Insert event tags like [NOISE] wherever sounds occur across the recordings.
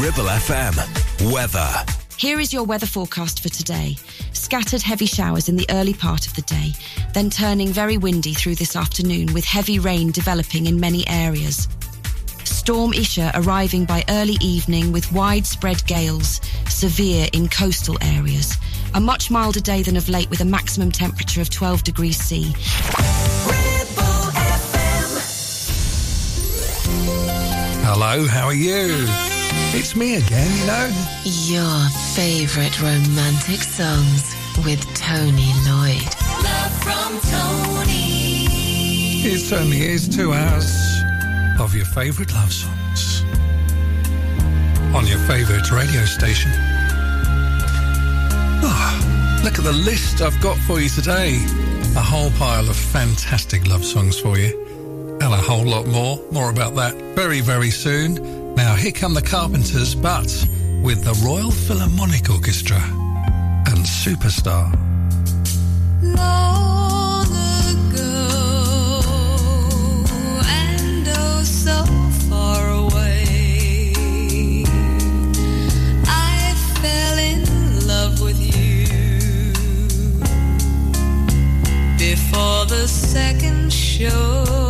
Ribble FM. Weather. Here is your weather forecast for today. Scattered heavy showers in the early part of the day, then turning very windy through this afternoon with heavy rain developing in many areas. Storm Isha arriving by early evening with widespread gales, severe in coastal areas. A much milder day than of late with a maximum temperature of 12 degrees C. Hello, how are you? It's me again, you know. Your favorite romantic songs with Tony Lloyd. Love from Tony. It certainly is two hours of your favourite love songs on your favourite radio station. Oh, look at the list I've got for you today. A whole pile of fantastic love songs for you. And a whole lot more. More about that very, very soon. Now, here come the Carpenters, but with the Royal Philharmonic Orchestra and Superstar. Long ago, and oh so far away, I fell in love with you before the second show.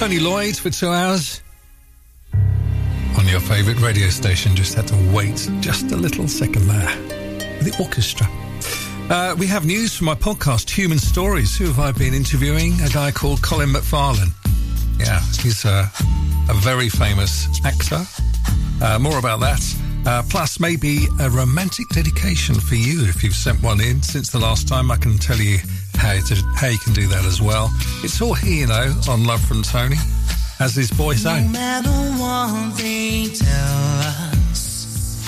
Tony Lloyd for two hours on your favourite radio station. Just had to wait just a little second there. The orchestra. Uh, we have news from my podcast, Human Stories. Who have I been interviewing? A guy called Colin McFarlane. Yeah, he's a, a very famous actor. Uh, more about that. Uh, plus, maybe a romantic dedication for you if you've sent one in since the last time. I can tell you how, to, how you can do that as well. It's all here, you know, on Love from Tony, as his boy No matter what they tell us,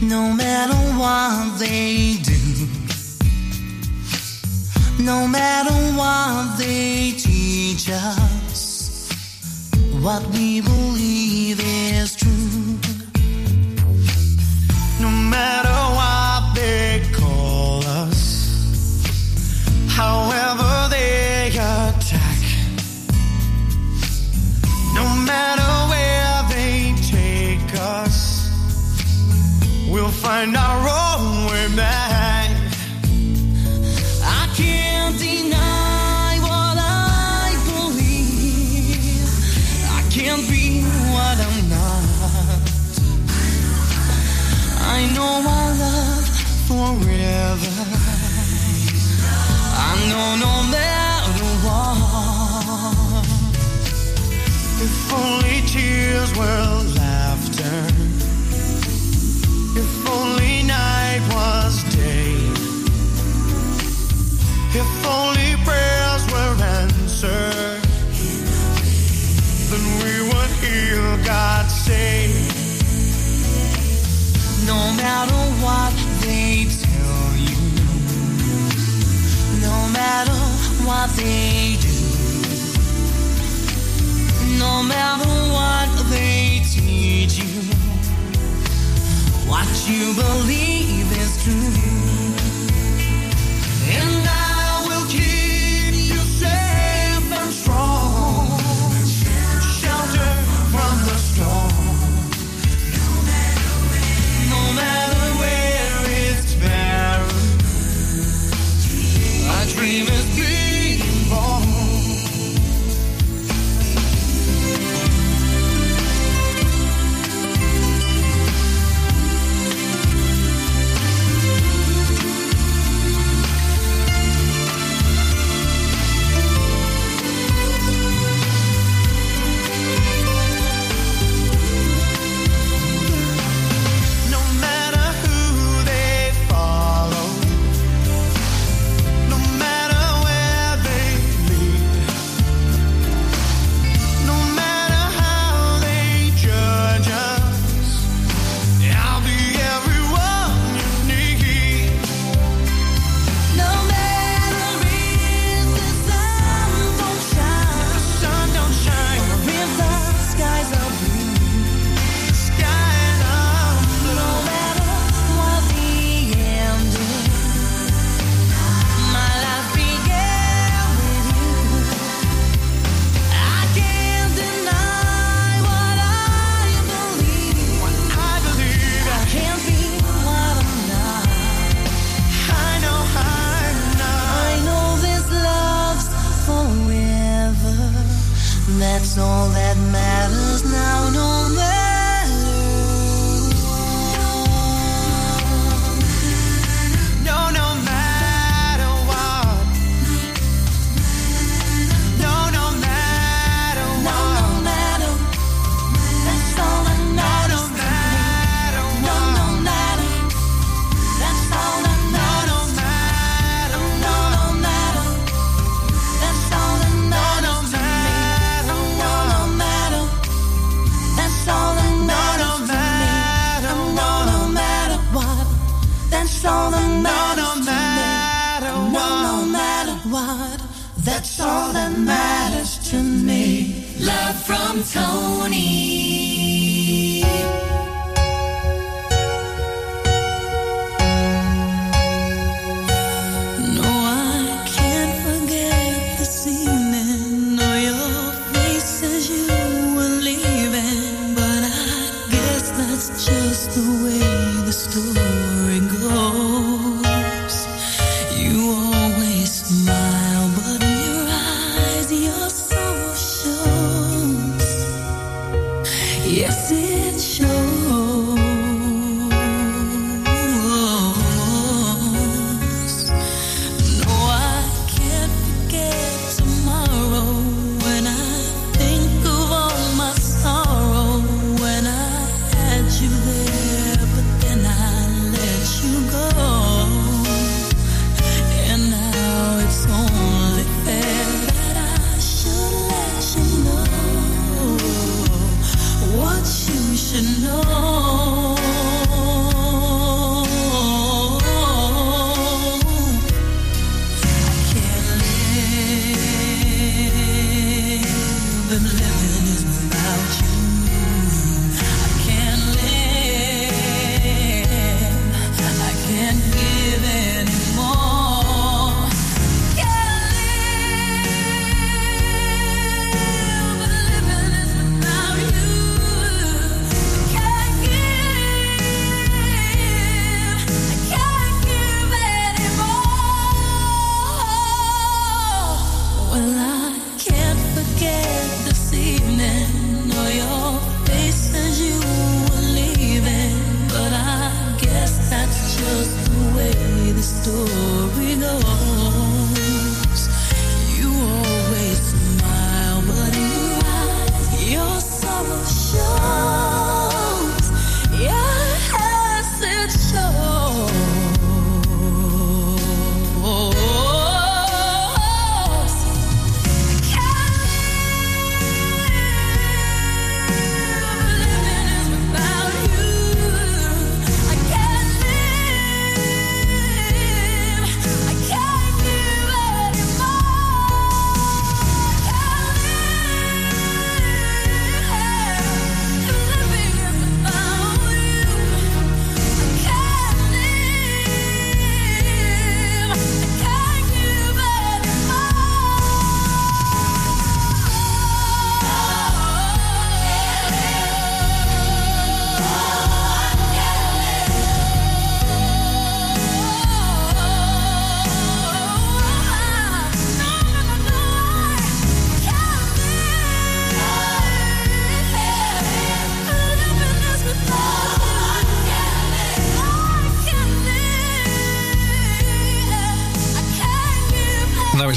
no matter what they do, no matter what they teach us, what we believe is true. No matter however they attack. No matter where they take us, we'll find our own way back. I can't deny what I believe. I can't be what I'm not. I know our love forever matter what. If only tears were laughter. If only night was day. If only prayers were answered. Then we would God save. No matter what matter what they do, no matter what they teach you, what you believe is true.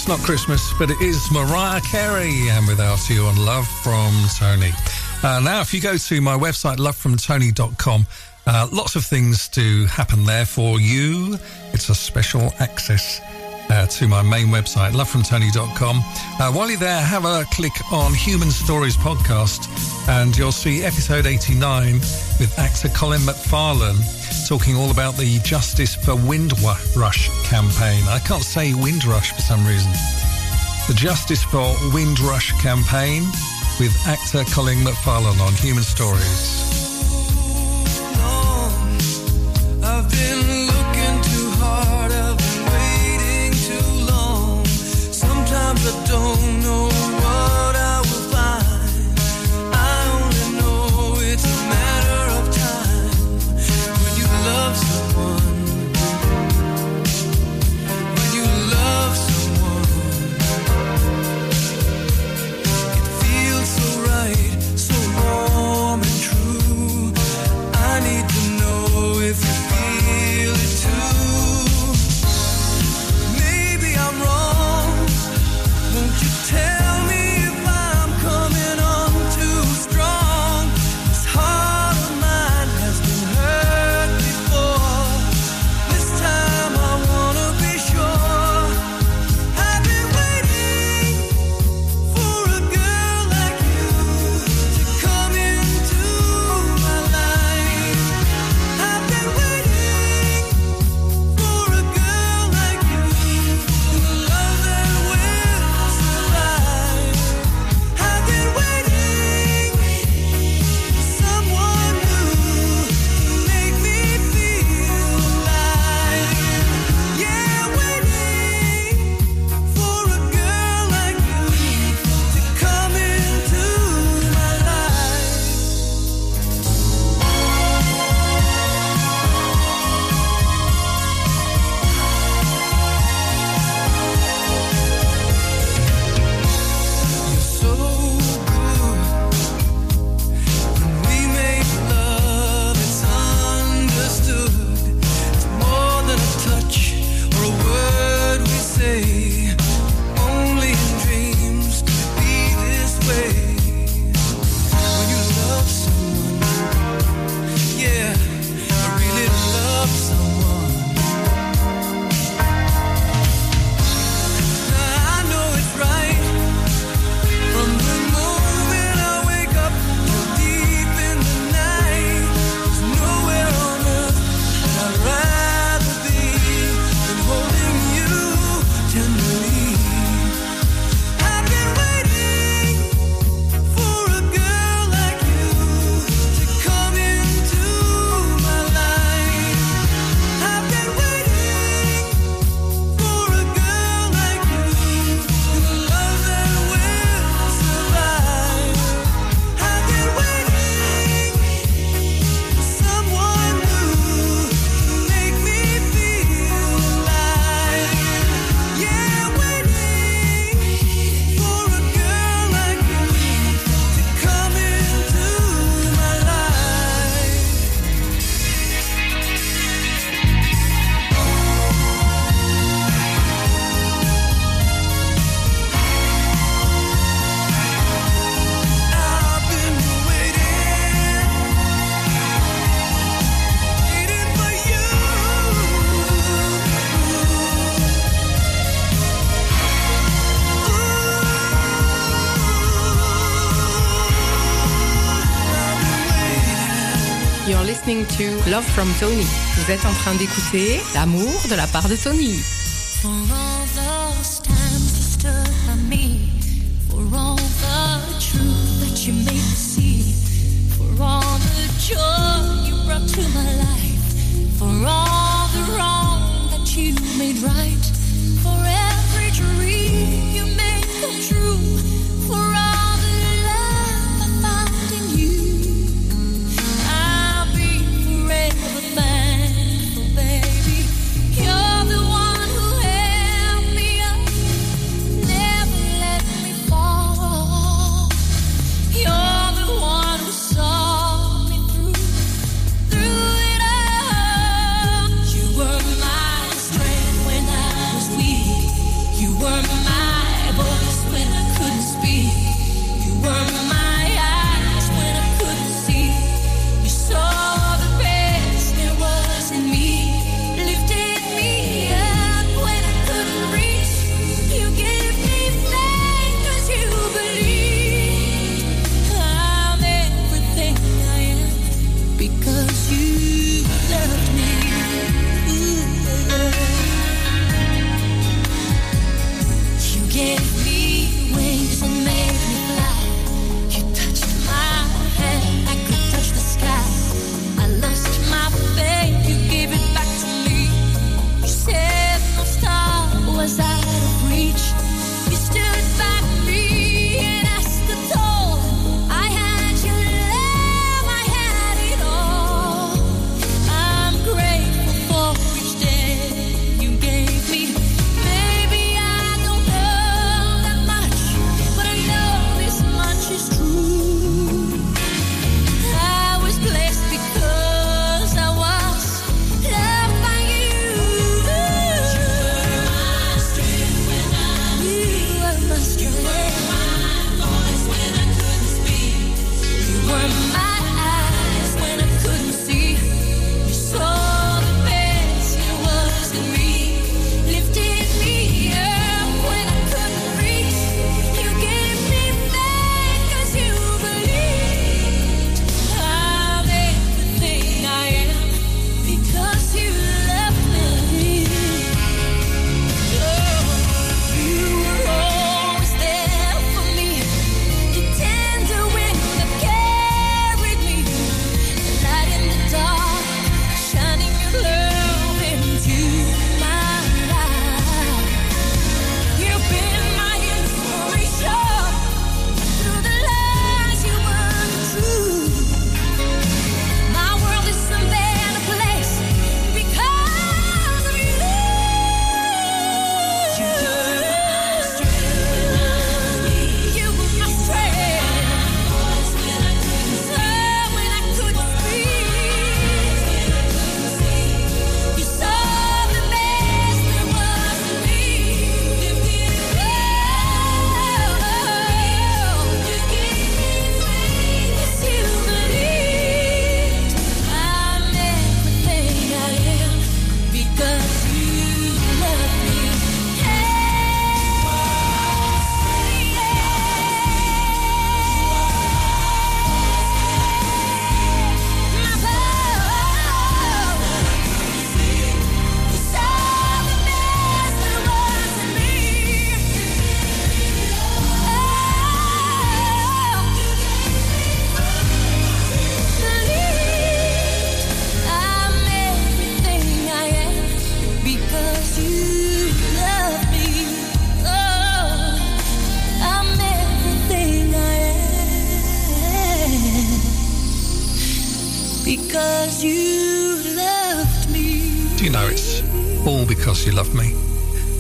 it's not Christmas, but it is Mariah Carey and Without You on Love from Tony. Uh, now, if you go to my website, lovefromtony.com, uh, lots of things to happen there for you. It's a special access uh, to my main website, lovefromtony.com. Uh, while you're there, have a click on Human Stories Podcast, and you'll see episode 89 with actor Colin McFarlane talking all about the Justice for Windrush campaign. I can't say Windrush for some reason. The Justice for Windrush campaign with actor Colin McFarlane on Human Stories. I've been Love from Tony. Vous êtes en train d'écouter L'amour de la part de Tony.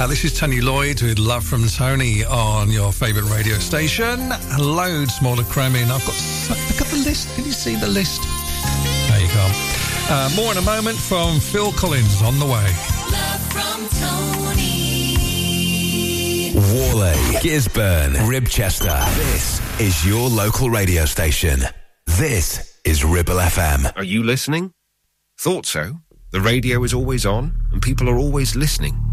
Uh, this is Tony Lloyd with Love from Tony on your favourite radio station. Loads more to cram in. I've got so, look at the list. Can you see the list? There you go. Uh, more in a moment from Phil Collins on the way. Love from Tony. Whalley, Gisburn, Ribchester. This is your local radio station. This is Ribble FM. Are you listening? Thought so. The radio is always on and people are always listening.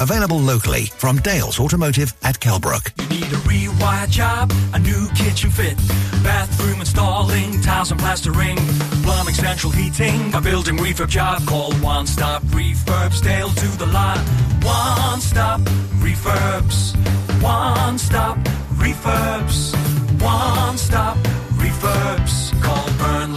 Available locally from Dales Automotive at Kelbrook. You Need a rewire job, a new kitchen fit, bathroom installing, tiles and plastering, plumbing, central heating, a building refurb job. Call One Stop Refurbs, Dale to the lot. One Stop Refurbs, One Stop Refurbs, One Stop Refurbs.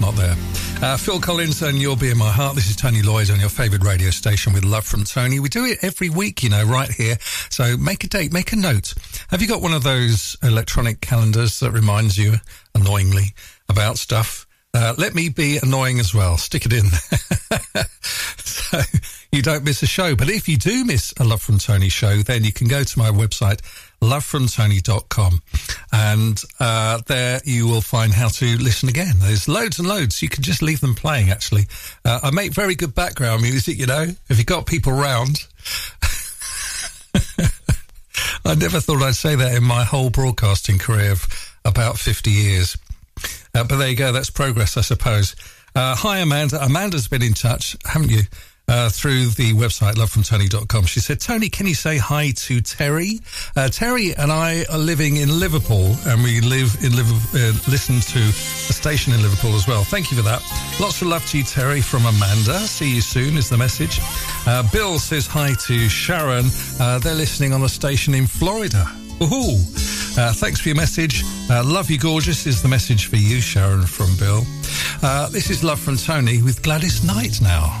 Not there. Uh, Phil Collins and You'll Be in My Heart. This is Tony Lloyd on your favourite radio station with Love from Tony. We do it every week, you know, right here. So make a date, make a note. Have you got one of those electronic calendars that reminds you, annoyingly, about stuff? Uh, let me be annoying as well. Stick it in. There. [LAUGHS] So you don't miss a show. But if you do miss a Love from Tony show, then you can go to my website, lovefromtony.com. And uh, there you will find how to listen again. There's loads and loads. You can just leave them playing, actually. Uh, I make very good background music, you know, if you've got people round. [LAUGHS] I never thought I'd say that in my whole broadcasting career of about 50 years. Uh, but there you go. That's progress, I suppose. Uh, hi, Amanda. Amanda's been in touch, haven't you? Uh, through the website lovefromtony.com. She said, Tony, can you say hi to Terry? Uh, Terry and I are living in Liverpool and we live in Liverpool, uh, listen to a station in Liverpool as well. Thank you for that. Lots of love to you, Terry, from Amanda. See you soon is the message. Uh, Bill says hi to Sharon. Uh, they're listening on the station in Florida. Ooh, Uh, thanks for your message. Uh, love you, gorgeous, is the message for you, Sharon from Bill. Uh, this is Love from Tony with Gladys Knight now.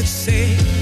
could say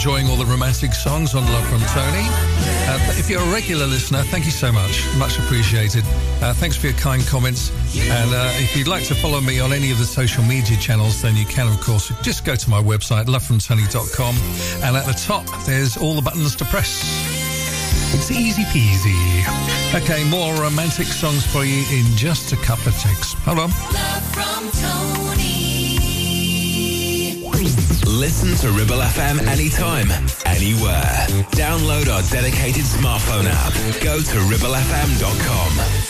enjoying all the romantic songs on Love from Tony. Uh, if you're a regular listener, thank you so much. Much appreciated. Uh, thanks for your kind comments. And uh, if you'd like to follow me on any of the social media channels, then you can, of course, just go to my website, lovefromtony.com. And at the top, there's all the buttons to press. It's easy peasy. Okay, more romantic songs for you in just a couple of ticks. Hold on. Listen to Ribble FM anytime, anywhere. Download our dedicated smartphone app. Go to ribblefm.com.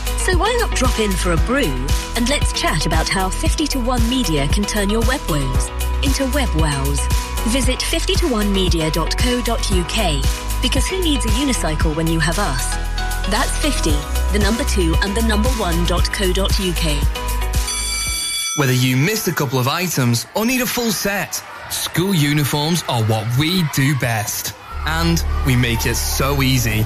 So why not drop in for a brew and let's chat about how 50 to 1 Media can turn your web woes into web wows. Visit 50to1media.co.uk because who needs a unicycle when you have us? That's 50, the number 2 and the number 1.co.uk. Whether you missed a couple of items or need a full set, school uniforms are what we do best. And we make it so easy.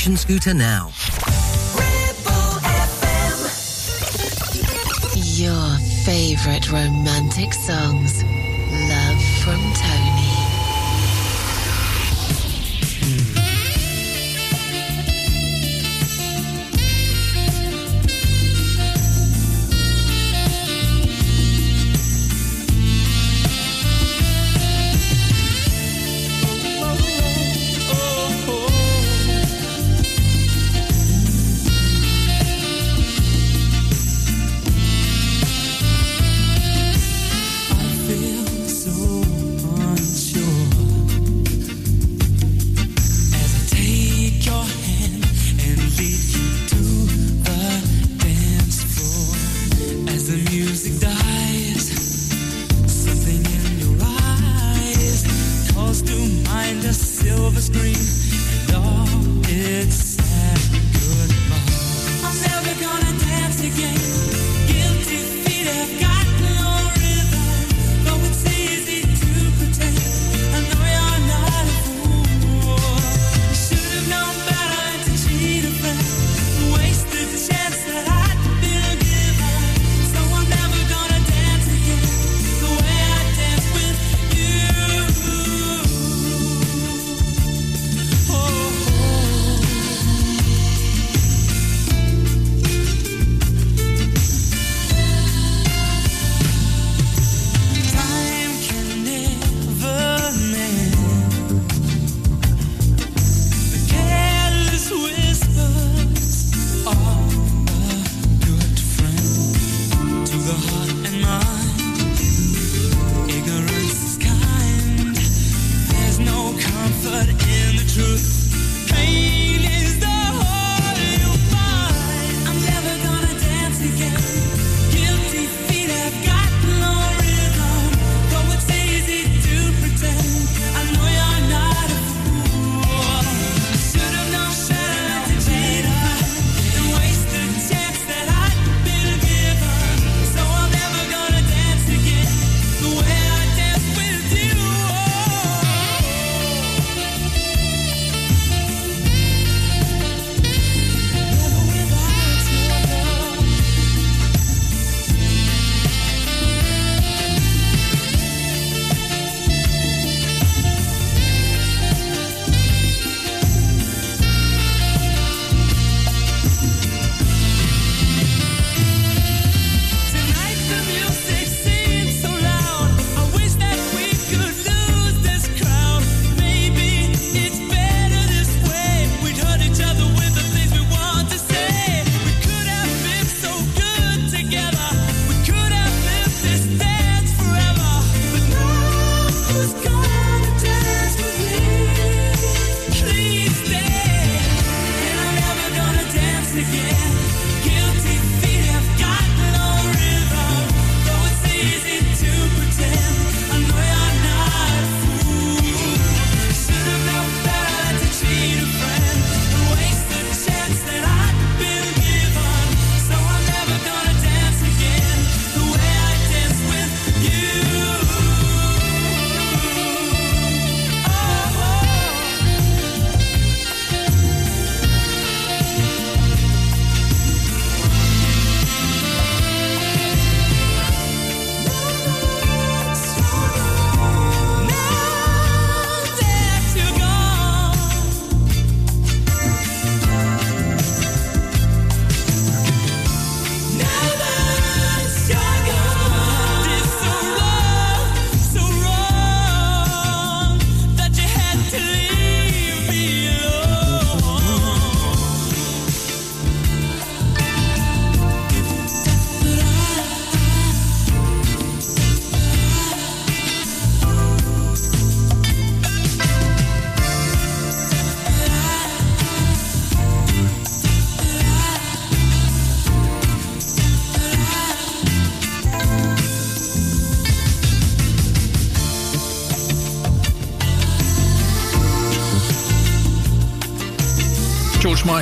scooter now. Your favorite romantic songs. Love from Tony.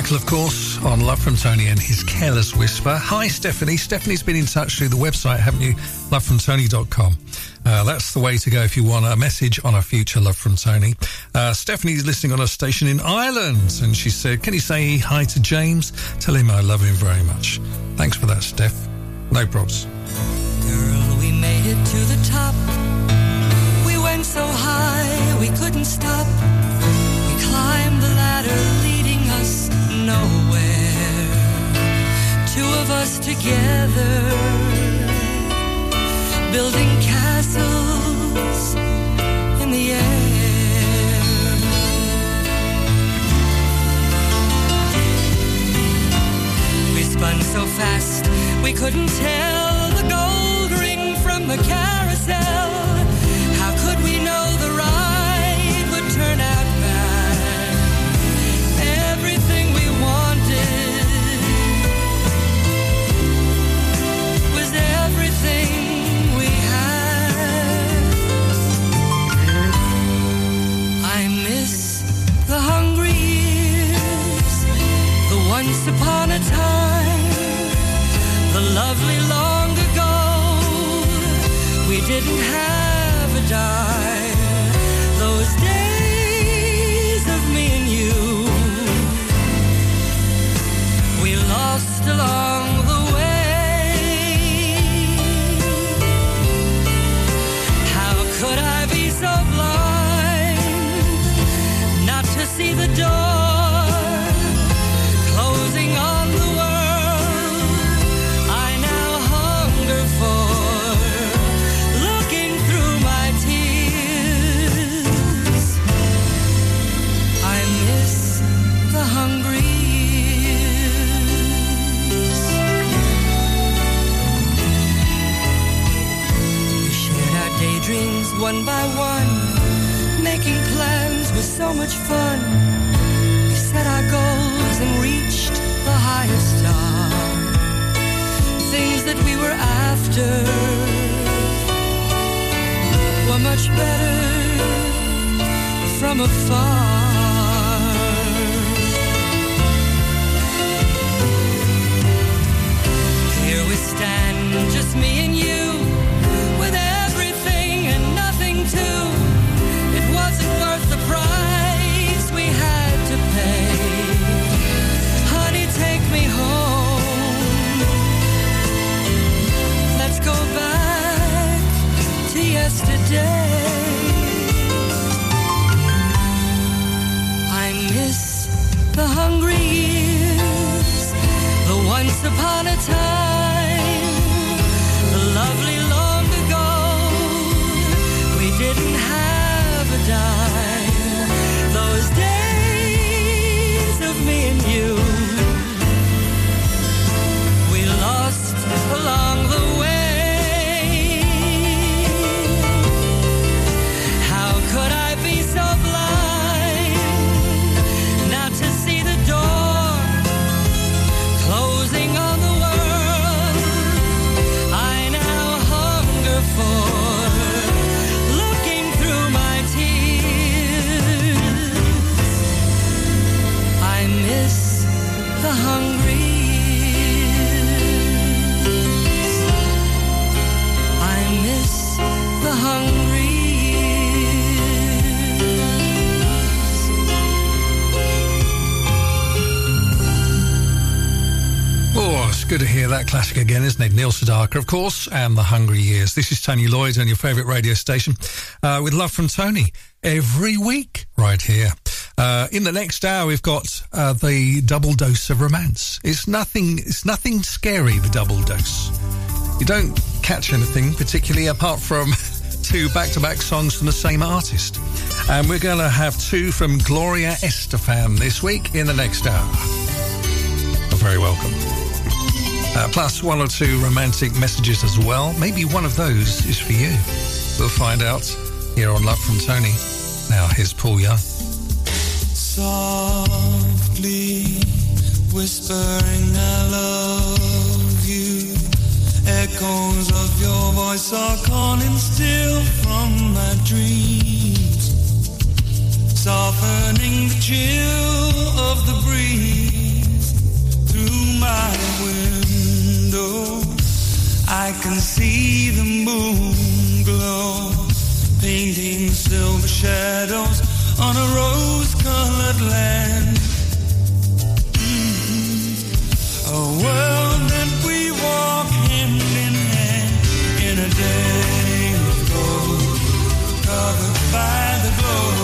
Michael, of course, on Love from Tony and his Careless Whisper. Hi, Stephanie. Stephanie's been in touch through the website, haven't you? Lovefromtony.com. Uh, that's the way to go if you want a message on a future Love from Tony. Uh, Stephanie's listening on a station in Ireland, and she said, Can you say hi to James? Tell him I love him very much. Thanks for that, Steph. No probs. Girl, we made it to the top. We went so high we couldn't stop. Nowhere. Two of us together, building castles in the air. We spun so fast we couldn't tell the gold ring from the carousel. Didn't have a dime. Those days of me and you, we lost along the much fun. We set our goals and reached the highest star. Things that we were after were much better from afar. Here we stand, just me and you, the hungry years, the once upon a time, to hear that classic again, isn't it? Neil Sedaka, of course, and The Hungry Years. This is Tony Lloyd on your favourite radio station uh, with love from Tony every week right here. Uh, in the next hour, we've got uh, the double dose of romance. It's nothing. It's nothing scary. The double dose. You don't catch anything particularly apart from [LAUGHS] two back-to-back songs from the same artist. And we're going to have two from Gloria Estefan this week in the next hour. You're very welcome. Uh, plus one or two romantic messages as well. Maybe one of those is for you. We'll find out here on Love from Tony. Now, here's Paul Young. softly whispering I love you. Echoes of your voice are calling still from my dreams, softening the chill of the breeze. Through my I can see the moon glow, painting silver shadows on a rose-colored land. Mm. A world that we walk hand in hand in a day of gold, covered by the glow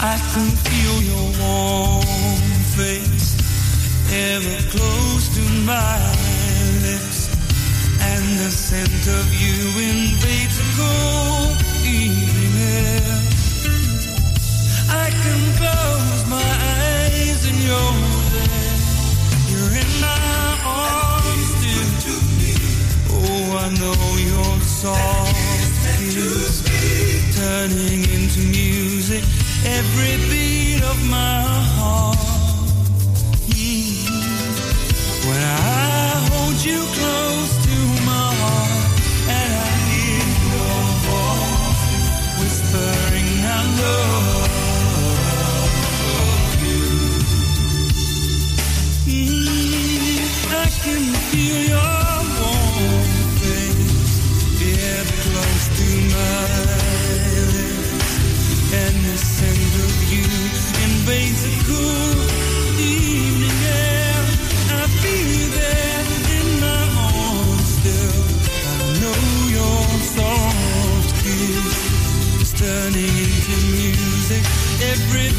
I can feel your warm face ever close to my lips, and the scent of you invades the cold evening air. I can close my eyes and you're there. You're in my arms still. Oh, I know your soft kiss turning into music. Every beat of my heart. When I hold you close to my heart and I hear your voice whispering, I love you. Mm, I can feel turning into music. Every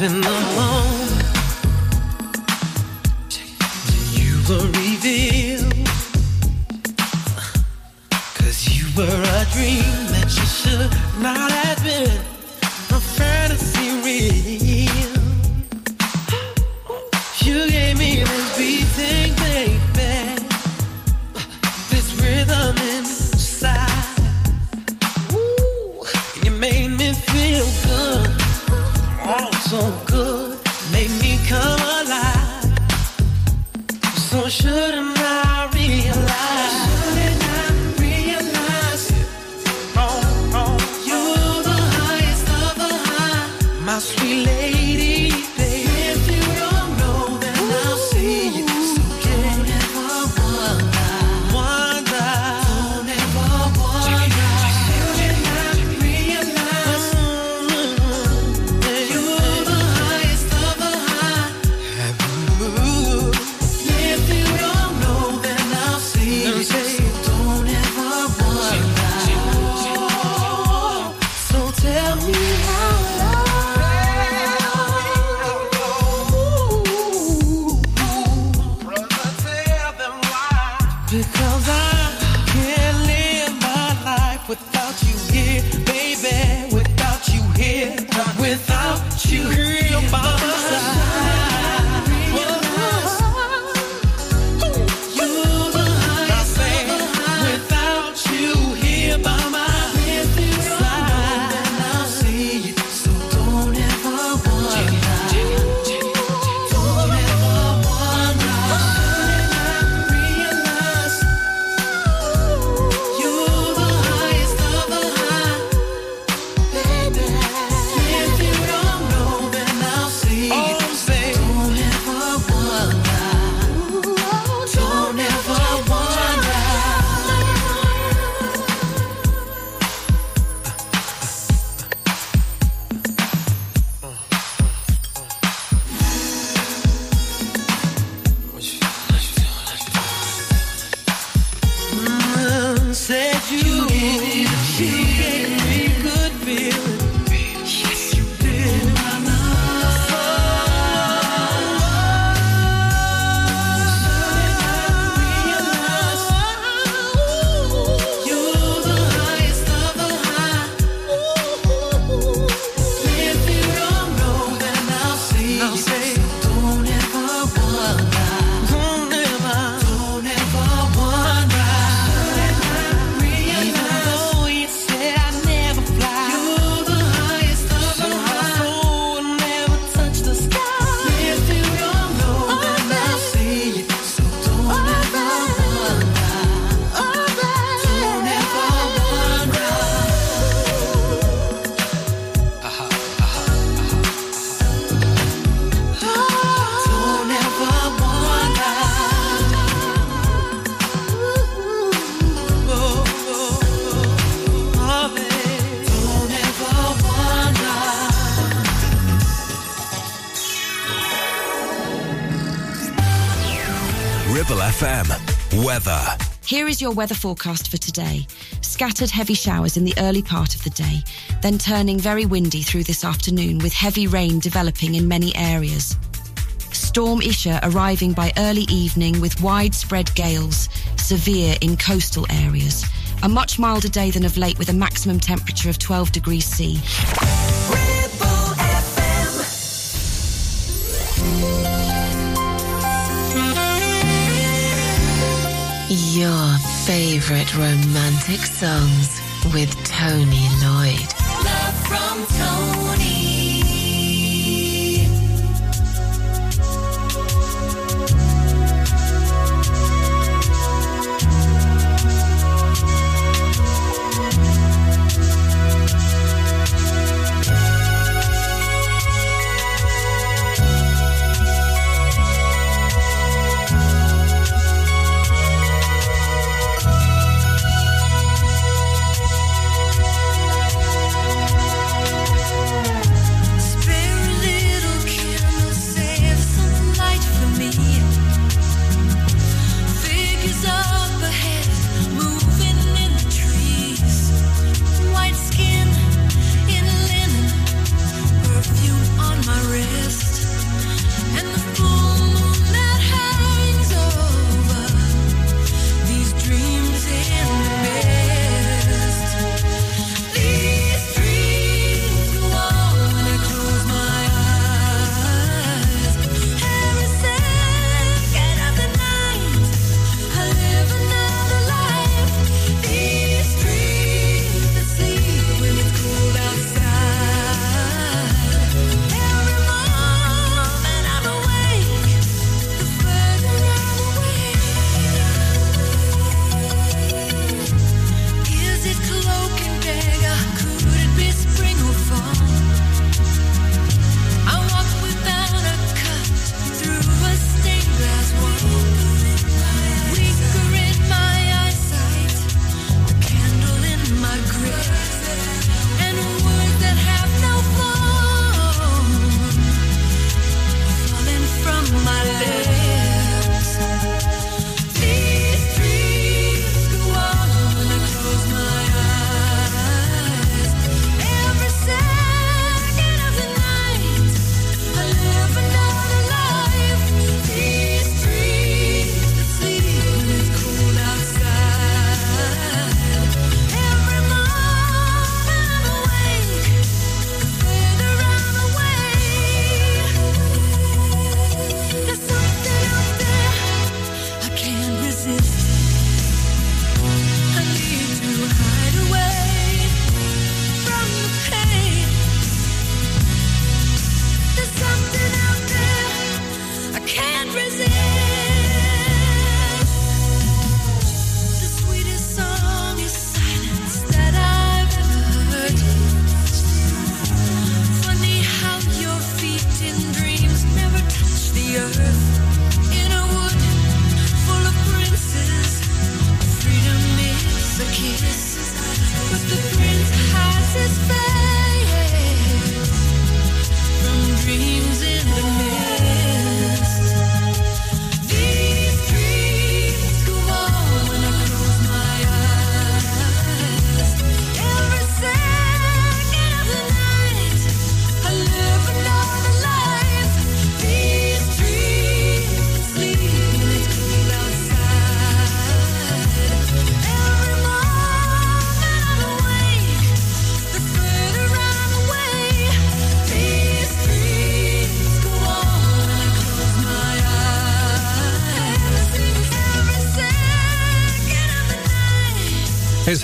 It happened the Ribble FM. Weather. Here is your weather forecast for today. Scattered heavy showers in the early part of the day, then turning very windy through this afternoon with heavy rain developing in many areas. Storm Isha arriving by early evening with widespread gales, severe in coastal areas. A much milder day than of late with a maximum temperature of 12 degrees C. Your favorite romantic songs with Tony Lloyd. Love from Tony.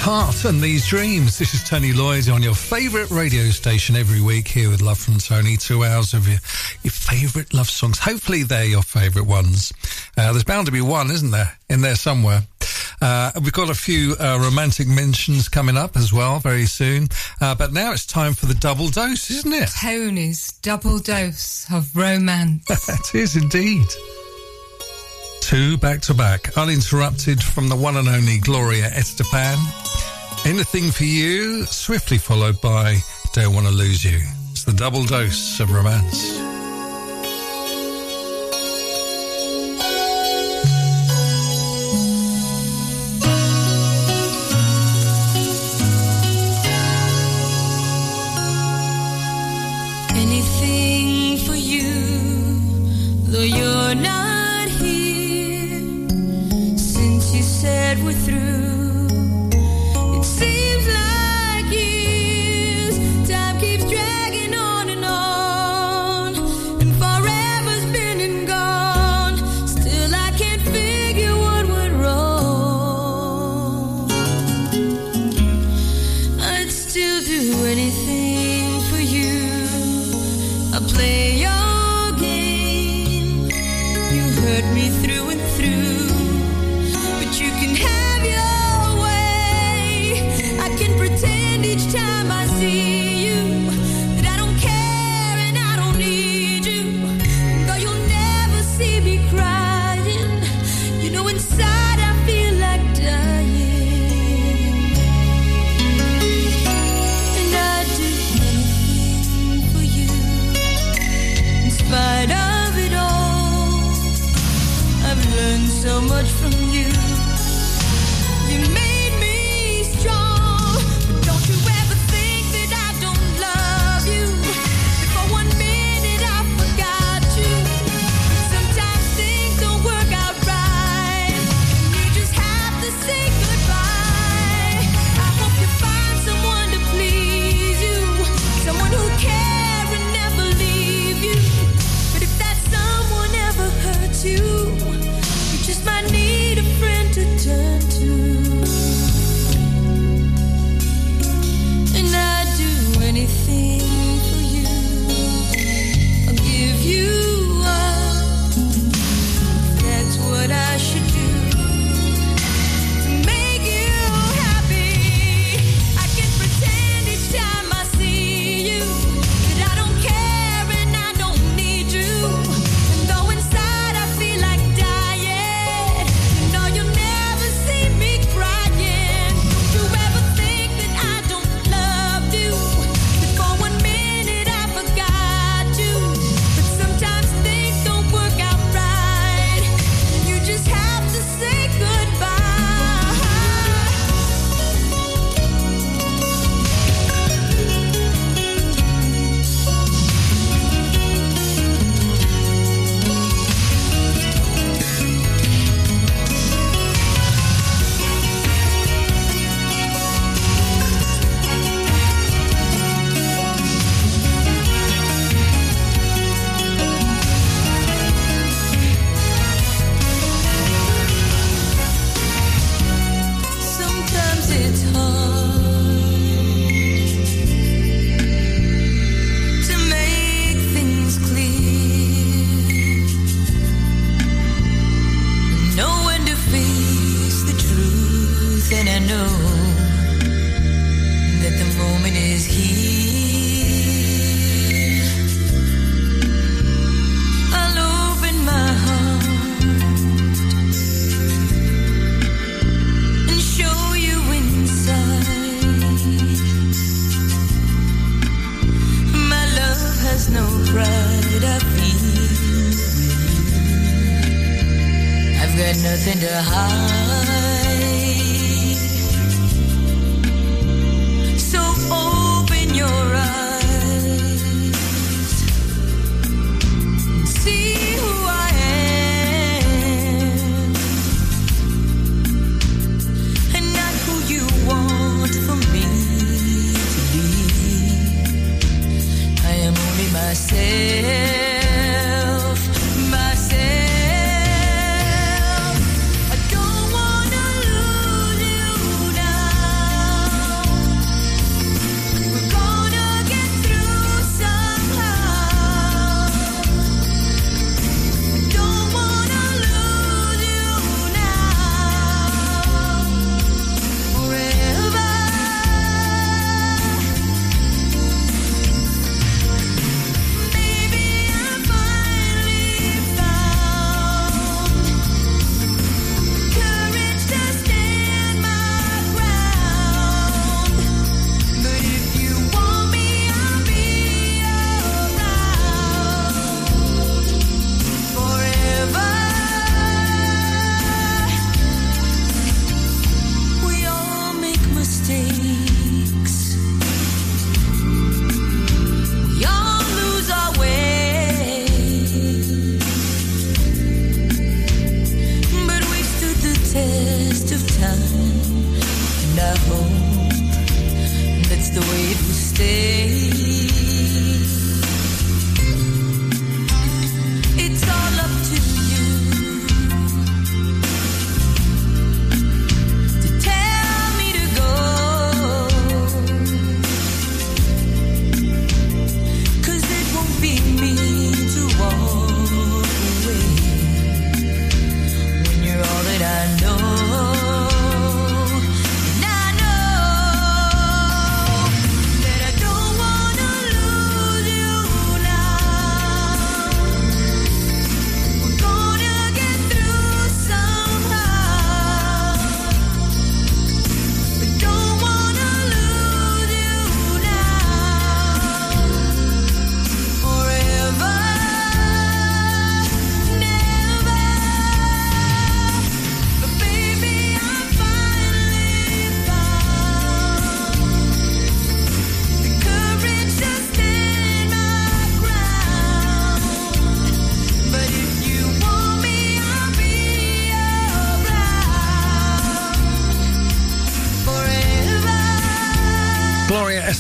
Heart and these dreams. This is Tony Lloyd on your favourite radio station every week here with Love from Tony. Two hours of your, your favourite love songs. Hopefully they're your favourite ones. Uh, there's bound to be one, isn't there, in there somewhere. Uh, we've got a few uh, romantic mentions coming up as well very soon. Uh, but now it's time for the double dose, isn't it? Tony's double dose of romance. [LAUGHS] it is indeed. Two back to back, uninterrupted from the one and only Gloria Estefan. Anything for You, swiftly followed by Don't Wanna Lose You. It's the double dose of romance. Anything for you, though you're not.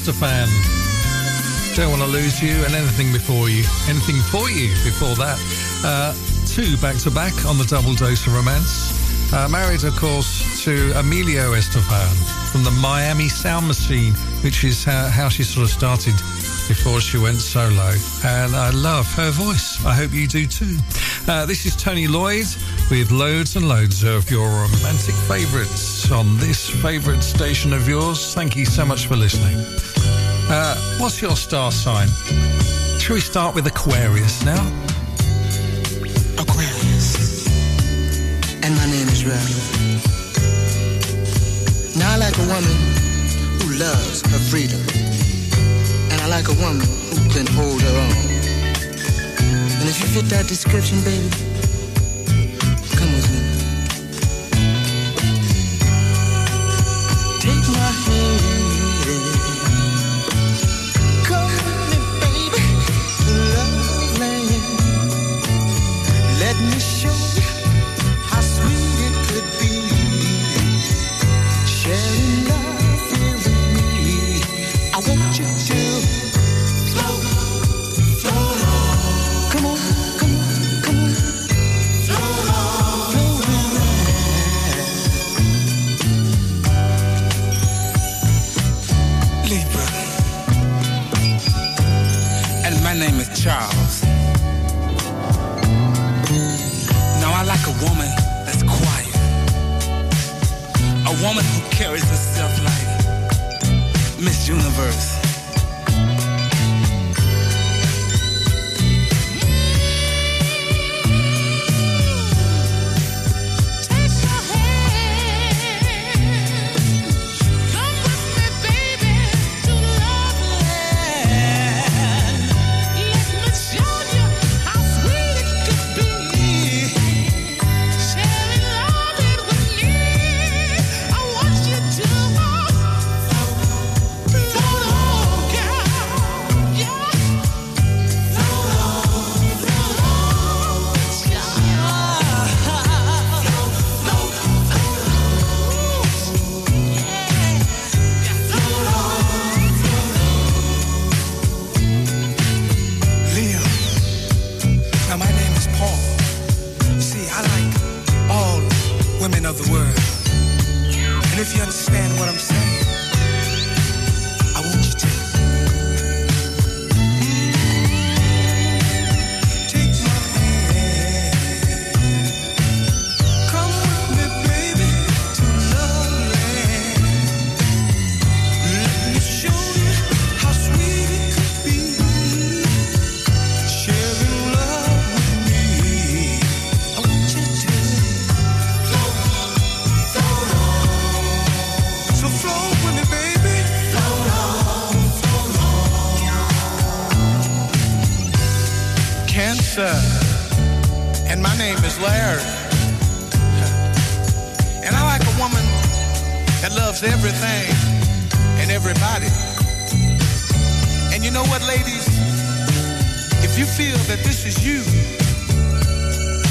Tristan. Don't want to lose you, and anything before you, anything for you before that. Uh, two back to back on the double dose of romance. Uh, married, of course, to Emilio Estefan from the Miami Sound Machine, which is how, how she sort of started before she went solo. And I love her voice. I hope you do too. Uh, this is Tony Lloyd with loads and loads of your romantic favourites on this favourite station of yours. Thank you so much for listening. Uh, what's your star sign? Should we start with Aquarius now? Aquarius. And my name is Ralph. Now I like a woman who loves her freedom. And I like a woman who can hold her own. And if you fit that description, baby, loves everything and everybody. And you know what, ladies? If you feel that this is you,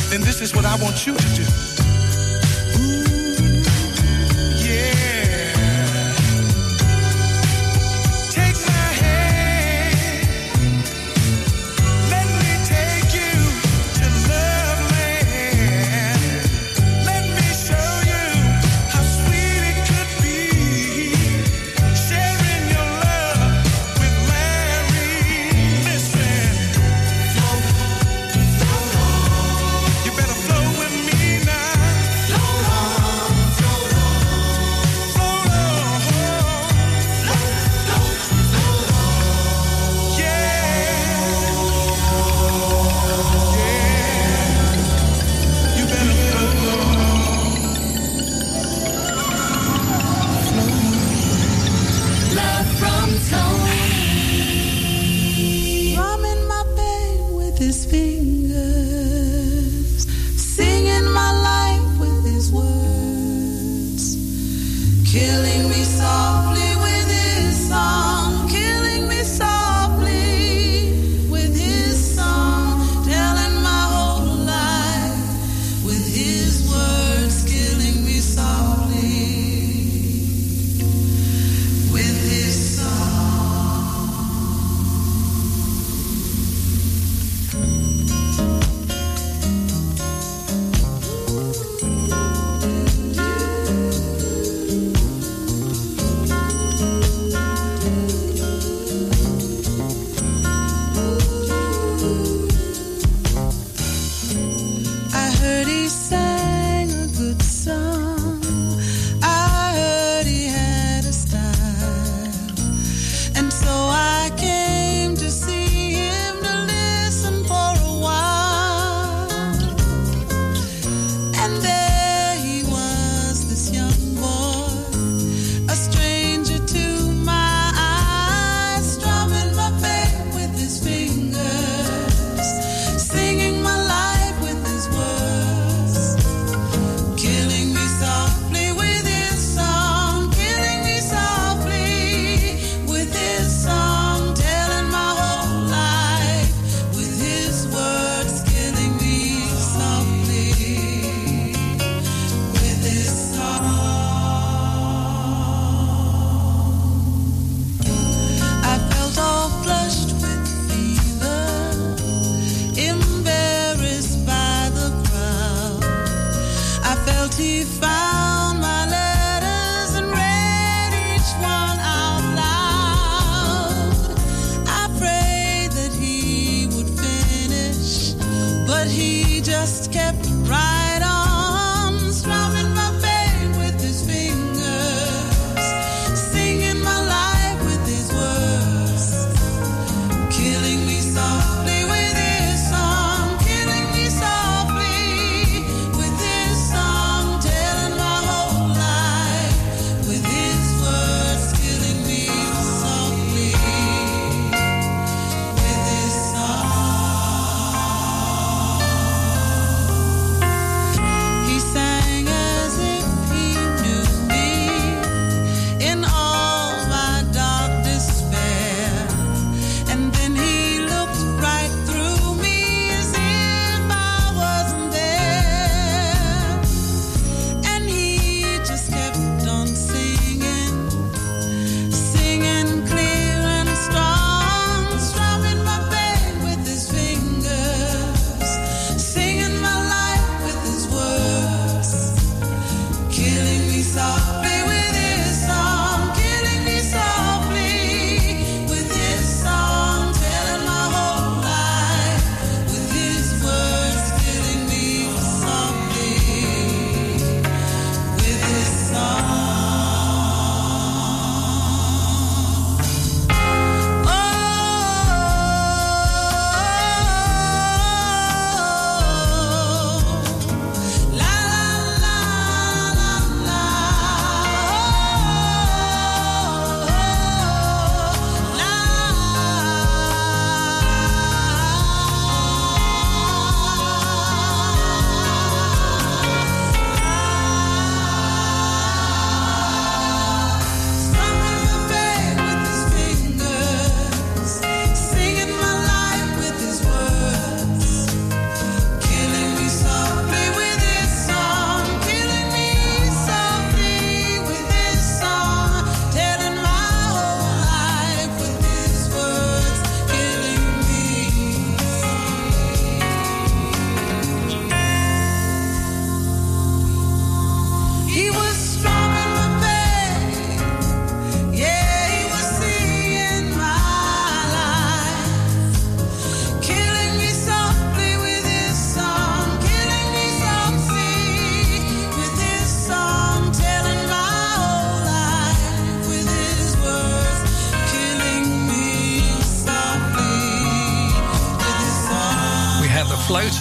then this is what I want you to do.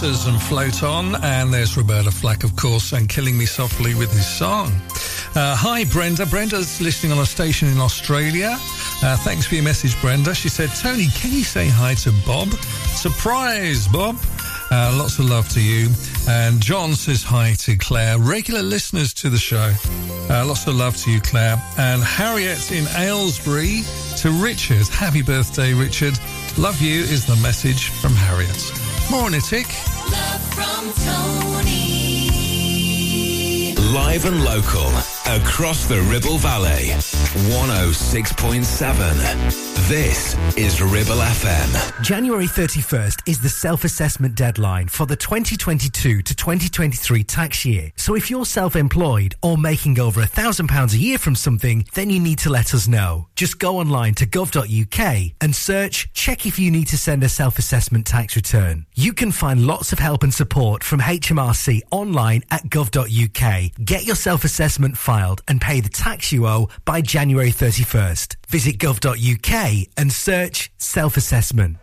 And Float On, and there's Roberta Flack, of course, and Killing Me Softly with his song. Uh, hi, Brenda. Brenda's listening on a station in Australia. Uh, thanks for your message, Brenda. She said, Tony, can you say hi to Bob? Surprise, Bob. Uh, lots of love to you. And John says hi to Claire, regular listeners to the show. Uh, lots of love to you, Claire. And Harriet in Aylesbury to Richard. Happy birthday, Richard. Love you is the message from Harriet. Morning on live and local across the Ribble Valley. 106.7. This is Ribble FM. January 31st is the self assessment deadline for the 2022 to 2023 tax year. So if you're self employed or making over a £1,000 a year from something, then you need to let us know. Just go online to gov.uk and search check if you need to send a self-assessment tax return. You can find lots of help and support from HMRC online at gov.uk. Get your self-assessment filed and pay the tax you owe by January 31st. Visit gov.uk and search self-assessment.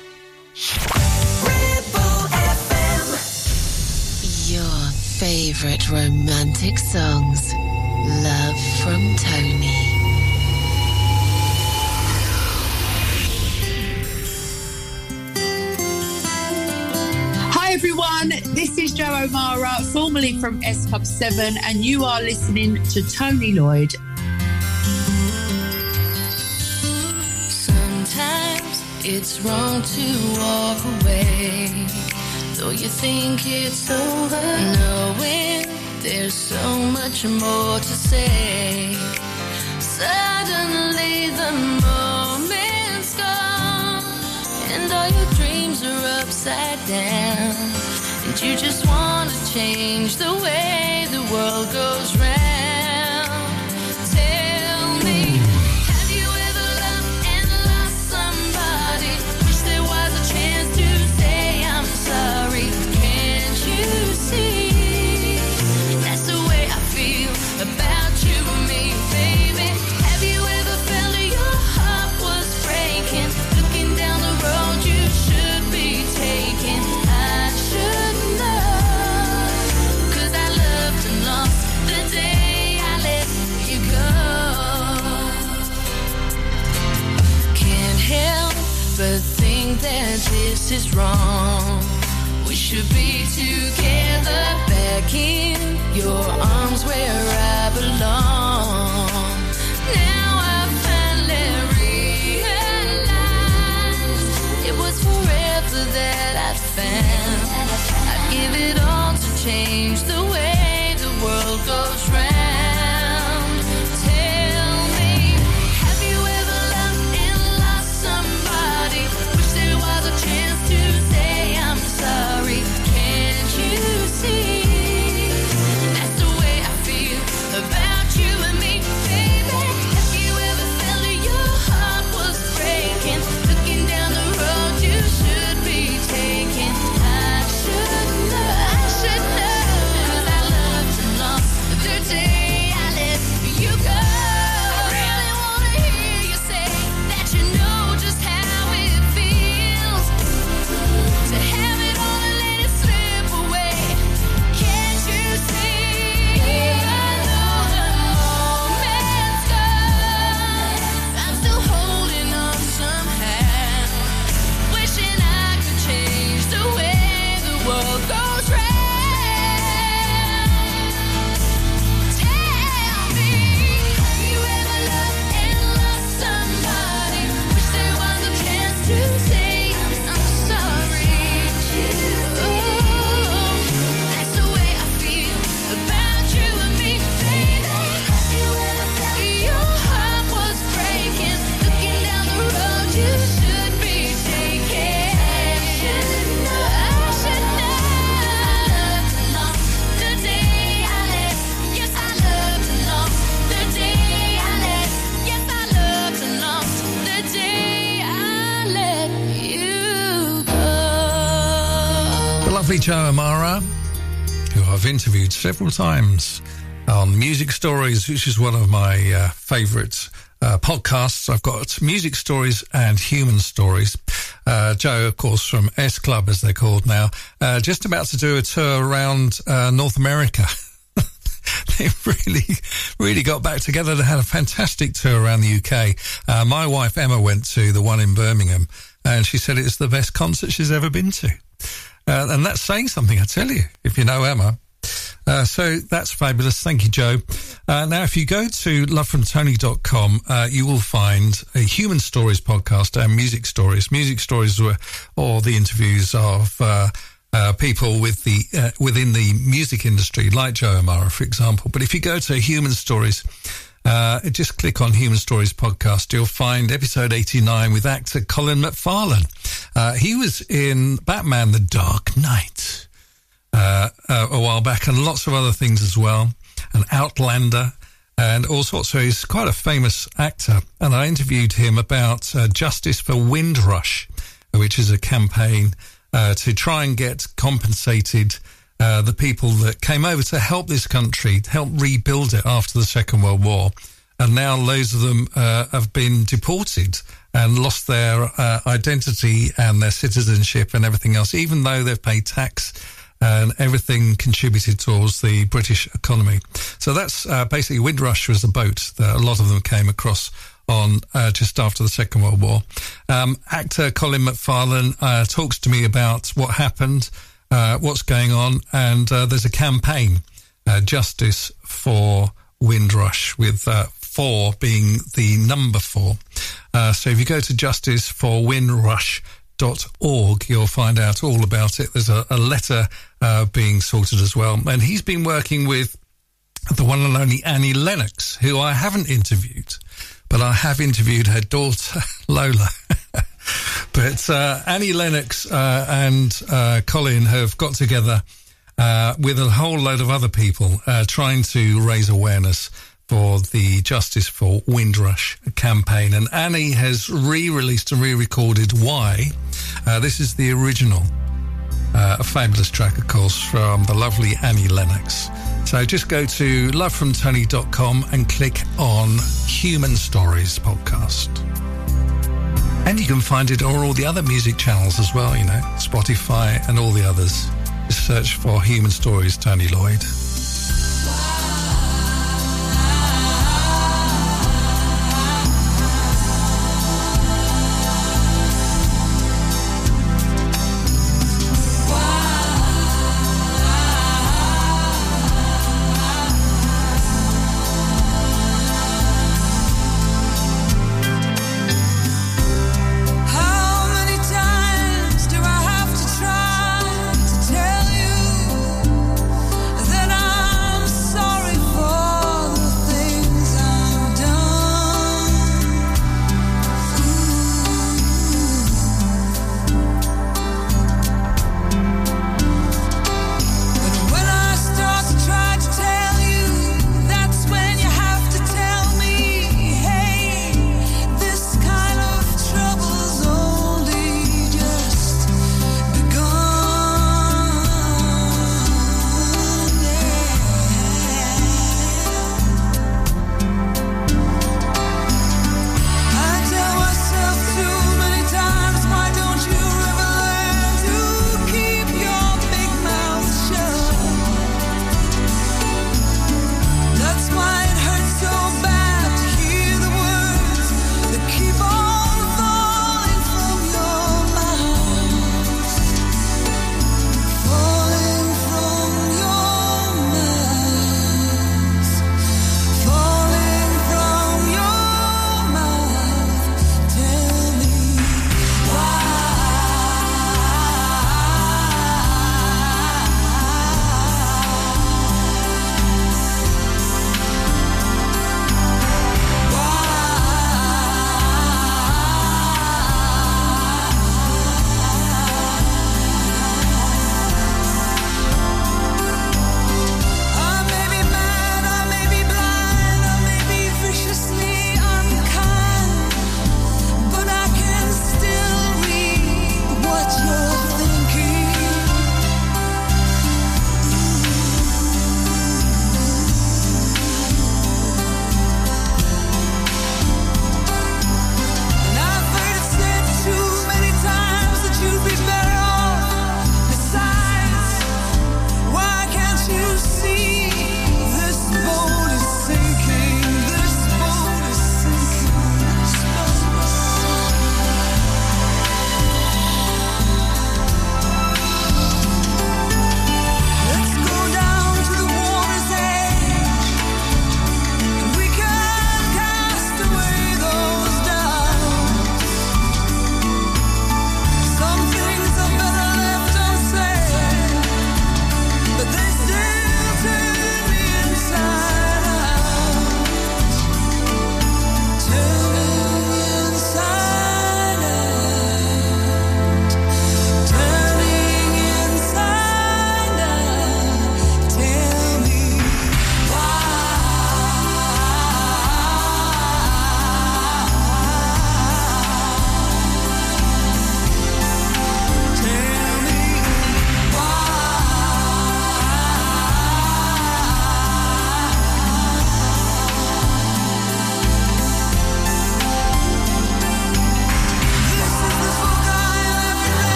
Your favorite romantic songs. Love from Tony. Hi everyone, this is Jo O'Meara, formerly from S Club 7, and you are listening to Tony Lloyd. It's wrong to walk away. Though you think it's over, knowing there's so much more to say. Suddenly the moment's gone, and all your dreams are upside down. And you just want to change the way the world goes round. This is wrong. We should be together back in your arms where I belong. Now I finally realize it was forever that I found. I'd give it all to change Jo O'Meara, who I've interviewed several times on Music Stories, which is one of my uh, favourite uh, podcasts. I've got Music Stories and Human Stories. Uh, Joe, of course, from S Club, as they're called now, uh, just about to do a tour around uh, North America. [LAUGHS] they really, really got back together. They had a fantastic tour around the UK. Uh, my wife Emma went to the one in Birmingham, and she said it's the best concert she's ever been to. Uh, and that's saying something, I tell you, if you know Emma. Uh, so that's fabulous. Thank you, Joe. Uh, now, if you go to lovefromtony.com, uh, you will find a Human Stories podcast and Music Stories. Music Stories were all the interviews of uh, uh, people with the uh, within the music industry, like Jo O'Meara, for example. But if you go to Human Stories, uh, just click on Human Stories podcast. You'll find episode 89 with actor Colin McFarlane. Uh, he was in Batman The Dark Knight uh, uh, a while back and lots of other things as well. An Outlander and all sorts. So he's quite a famous actor. And I interviewed him about uh, Justice for Windrush, which is a campaign uh, to try and get compensated uh, the people that came over to help this country, help rebuild it after the Second World War. And now loads of them uh, have been deported and lost their uh, identity and their citizenship and everything else, even though they've paid tax and everything contributed towards the British economy. So that's uh, basically Windrush was the boat that a lot of them came across on uh, just after the Second World War. Um, actor Colin McFarlane uh, talks to me about what happened, uh, what's going on, and uh, there's a campaign, uh, Justice for Windrush, with uh, four being the number four. Uh, so if you go to Justice for you'll find out all about it. There's a, a letter uh, being sorted as well. And he's been working with the one and only Annie Lennox, who I haven't interviewed, but I have interviewed her daughter, [LAUGHS] Lola. [LAUGHS] but uh, Annie Lennox uh, and uh, Colin have got together uh, with a whole load of other people uh, trying to raise awareness for the Justice for Windrush campaign. And Annie has re released and re recorded Why. Uh, this is the original. A fabulous track, of course, from the lovely Annie Lennox. So just go to lovefromtony.com and click on Human Stories podcast. And you can find it on all the other music channels as well, you know, Spotify and all the others. Just search for Human Stories, Tony Lloyd.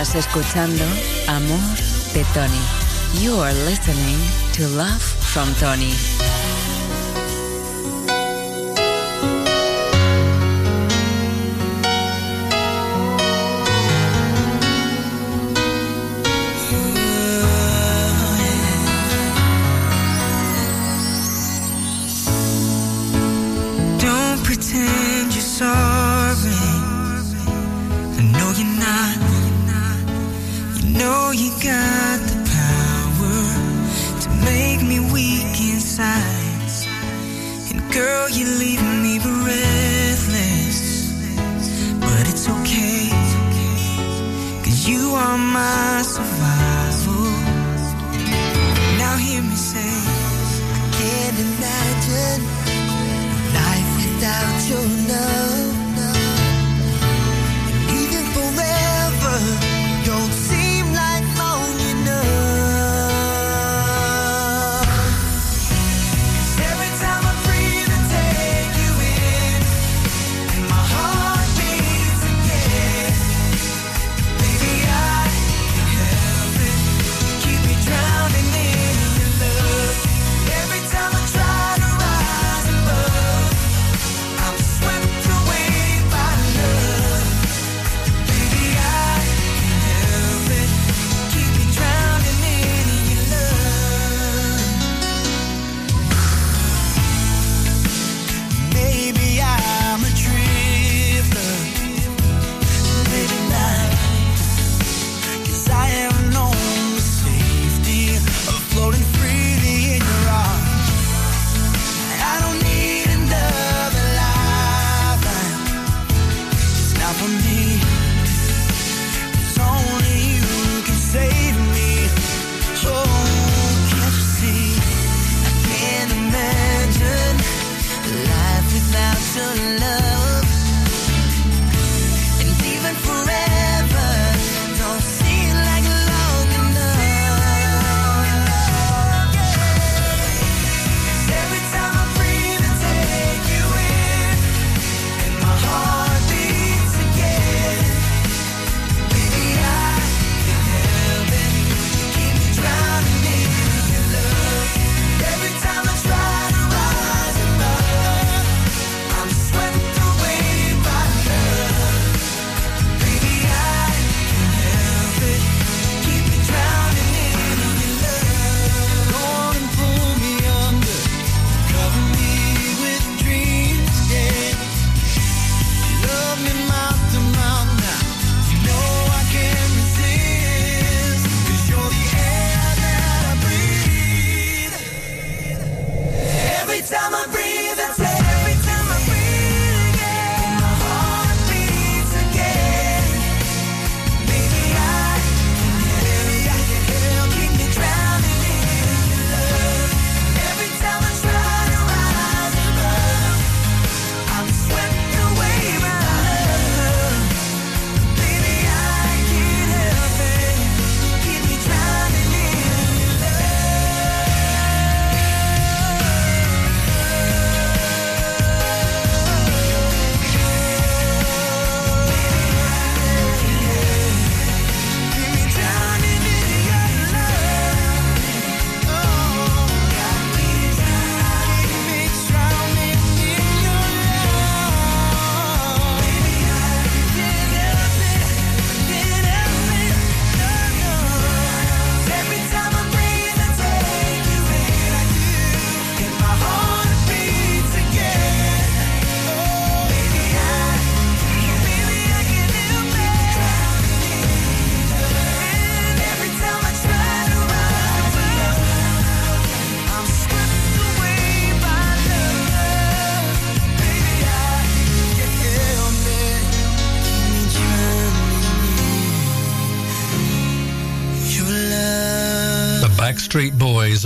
Estás escuchando Amor de Tony. You are listening to Love from Tony.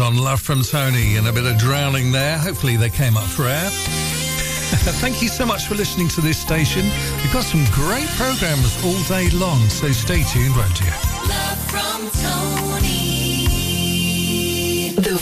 On Love from Tony and a bit of drowning there. Hopefully they came up for air. [LAUGHS] Thank you so much for listening to this station. We've got some great programs all day long, so stay tuned, won't you? Love from Tony. The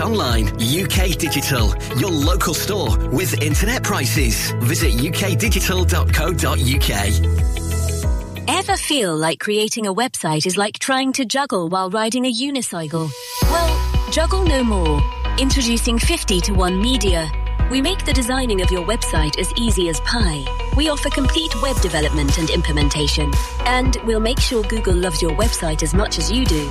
online. UK Digital, your local store with internet prices. Visit ukdigital.co.uk. Ever feel like creating a website is like trying to juggle while riding a unicycle? Well, juggle no more. Introducing 50 to 1 Media. We make the designing of your website as easy as pie. We offer complete web development and implementation. And we'll make sure Google loves your website as much as you do.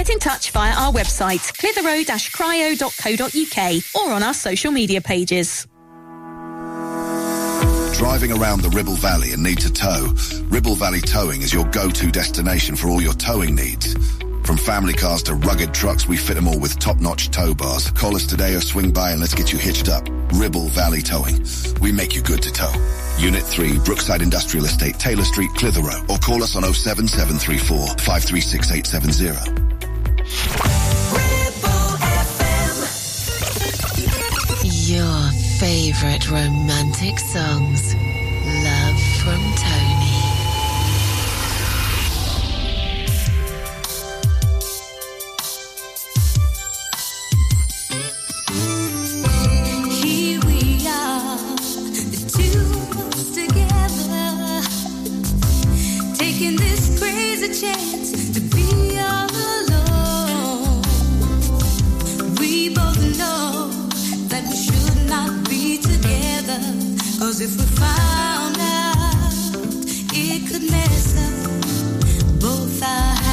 Get in touch via our website, clitheroe-cryo.co.uk or on our social media pages. Driving around the Ribble Valley and need to tow? Ribble Valley Towing is your go-to destination for all your towing needs. From family cars to rugged trucks, we fit them all with top-notch tow bars. Call us today or swing by and let's get you hitched up. Ribble Valley Towing. We make you good to tow. Unit 3, Brookside Industrial Estate, Taylor Street, Clitheroe. Or call us on 07734 536870. Your favorite romantic songs. Love from Tony. Here 'cause if we found out, it could mess up both our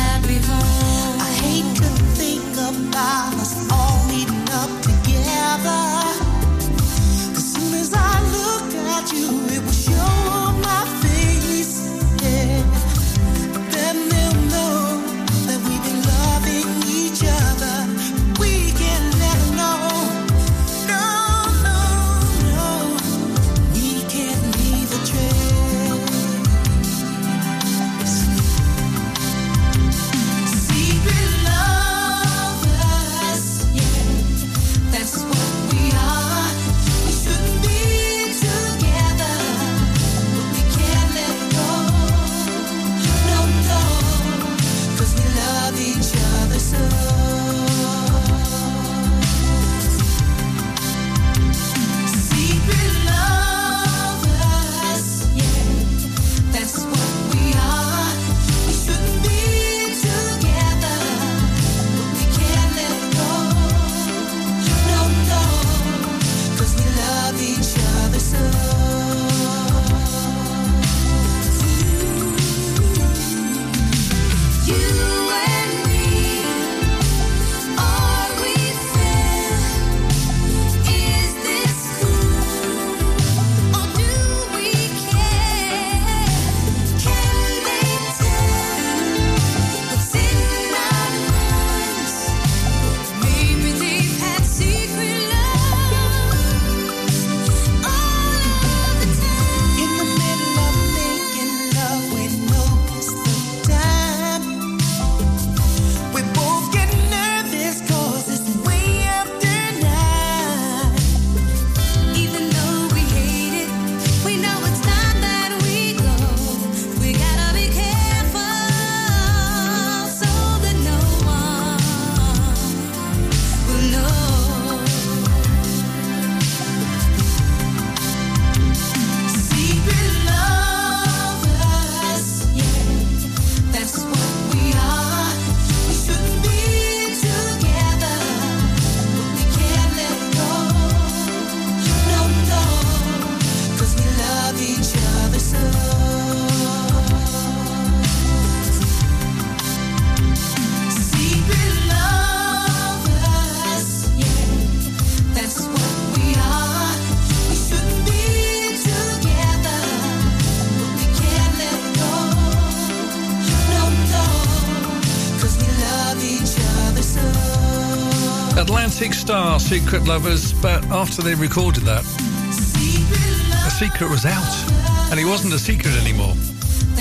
Secret Lovers, but after they recorded that, the secret was out, and it wasn't a secret anymore. [LAUGHS]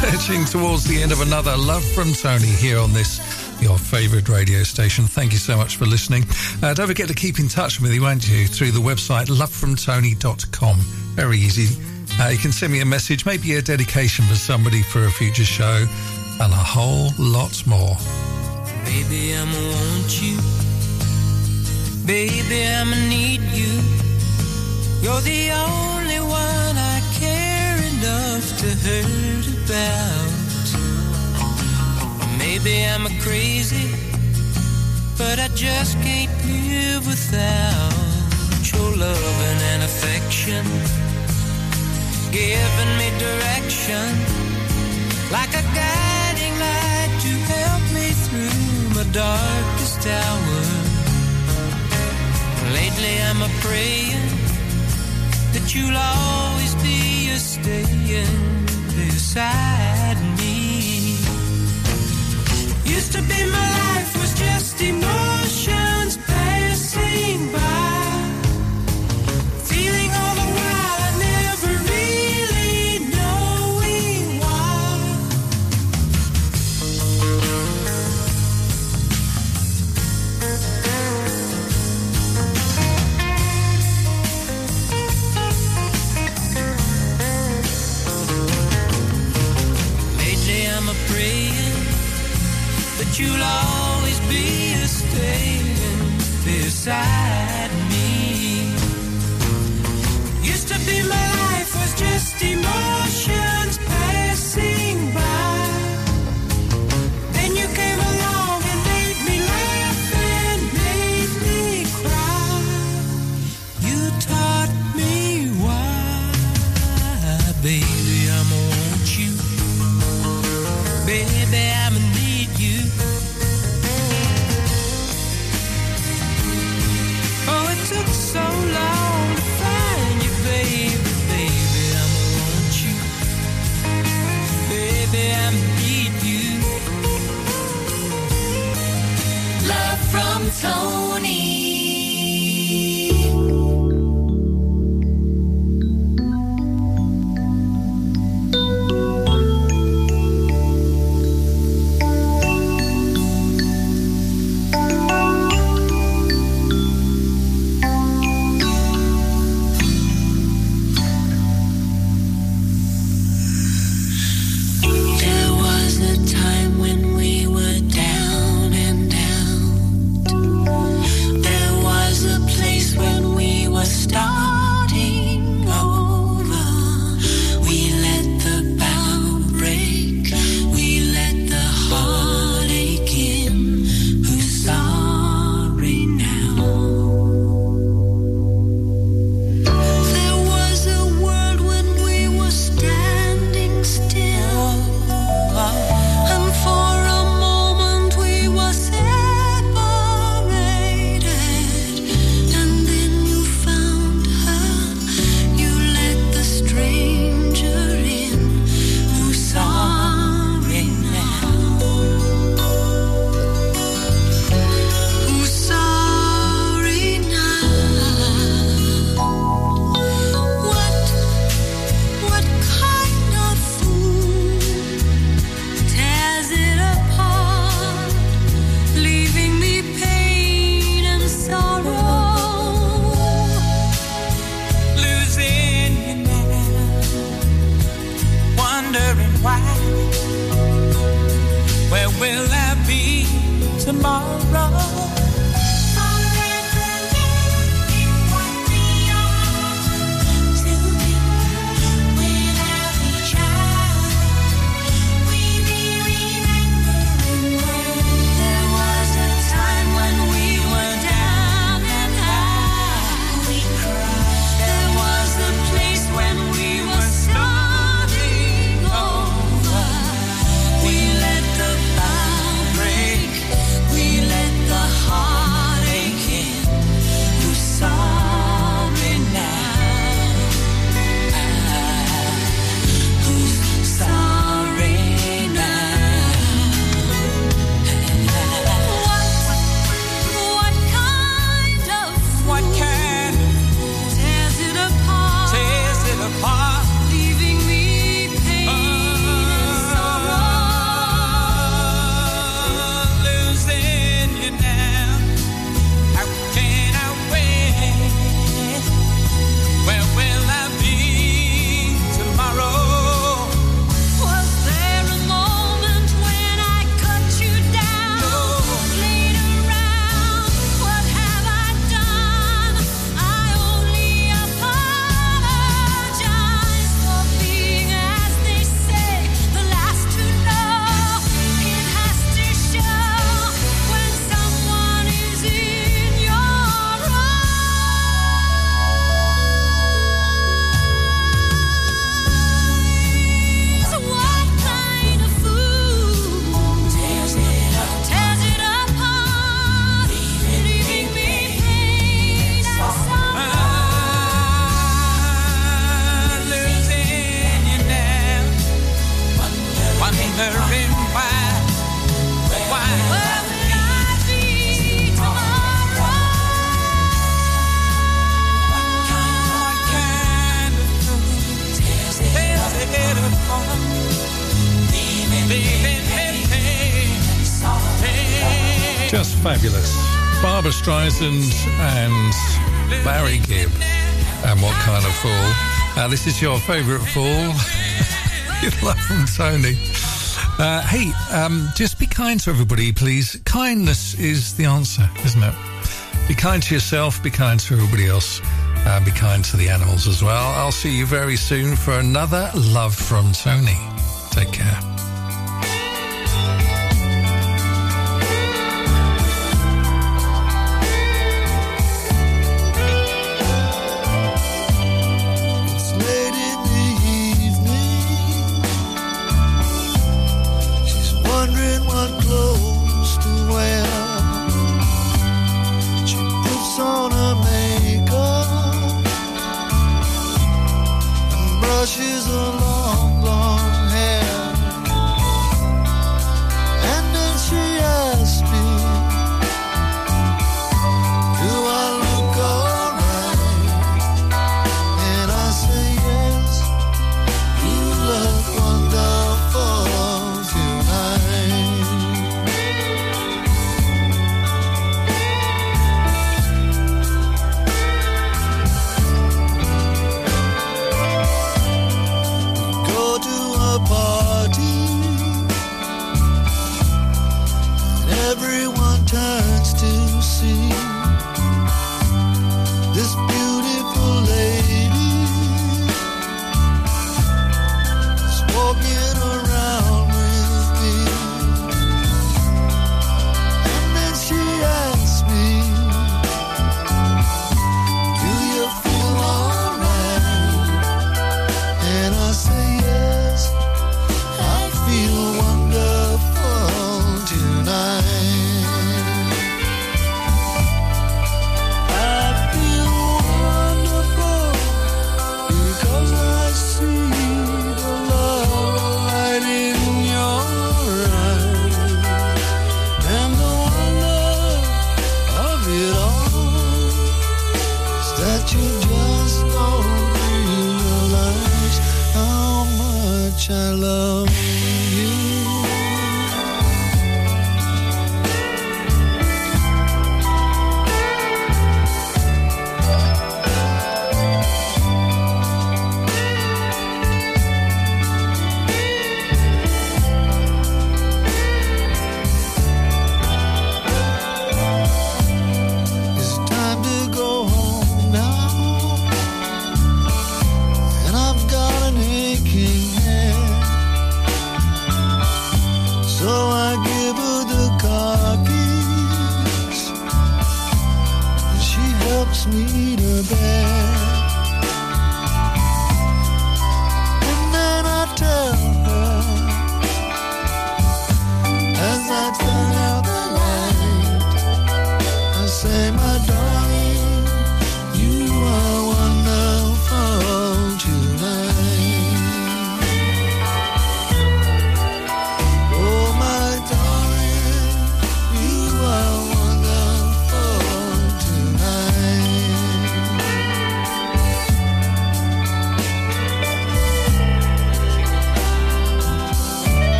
Verging towards the end of another Love from Tony here on this, your favourite radio station. Thank you so much for listening. Uh, don't forget to keep in touch with me, won't you, through the website lovefromtony.com. Very easy. Uh, you can send me a message, maybe a dedication for somebody for a future show, and a whole lot more. Baby. Baby, I'ma need you. You're the only one I care enough to hurt about. Maybe I'm a crazy, but I just can't live without your loving and affection. Giving me direction like a guiding light to help me through my darkest hour. Lately I'm a praying that you'll always be a staying beside me. Used to be my life was just emotions you'll always be a staying beside Streisand and Barry Gibb. And what kind of fool? Uh, this is your favourite fool. [LAUGHS] you love from Tony. Uh, hey, um, just be kind to everybody, please. Kindness is the answer, isn't it? Be kind to yourself, be kind to everybody else, and be kind to the animals as well. I'll see you very soon for another Love from Tony. Take care. She's.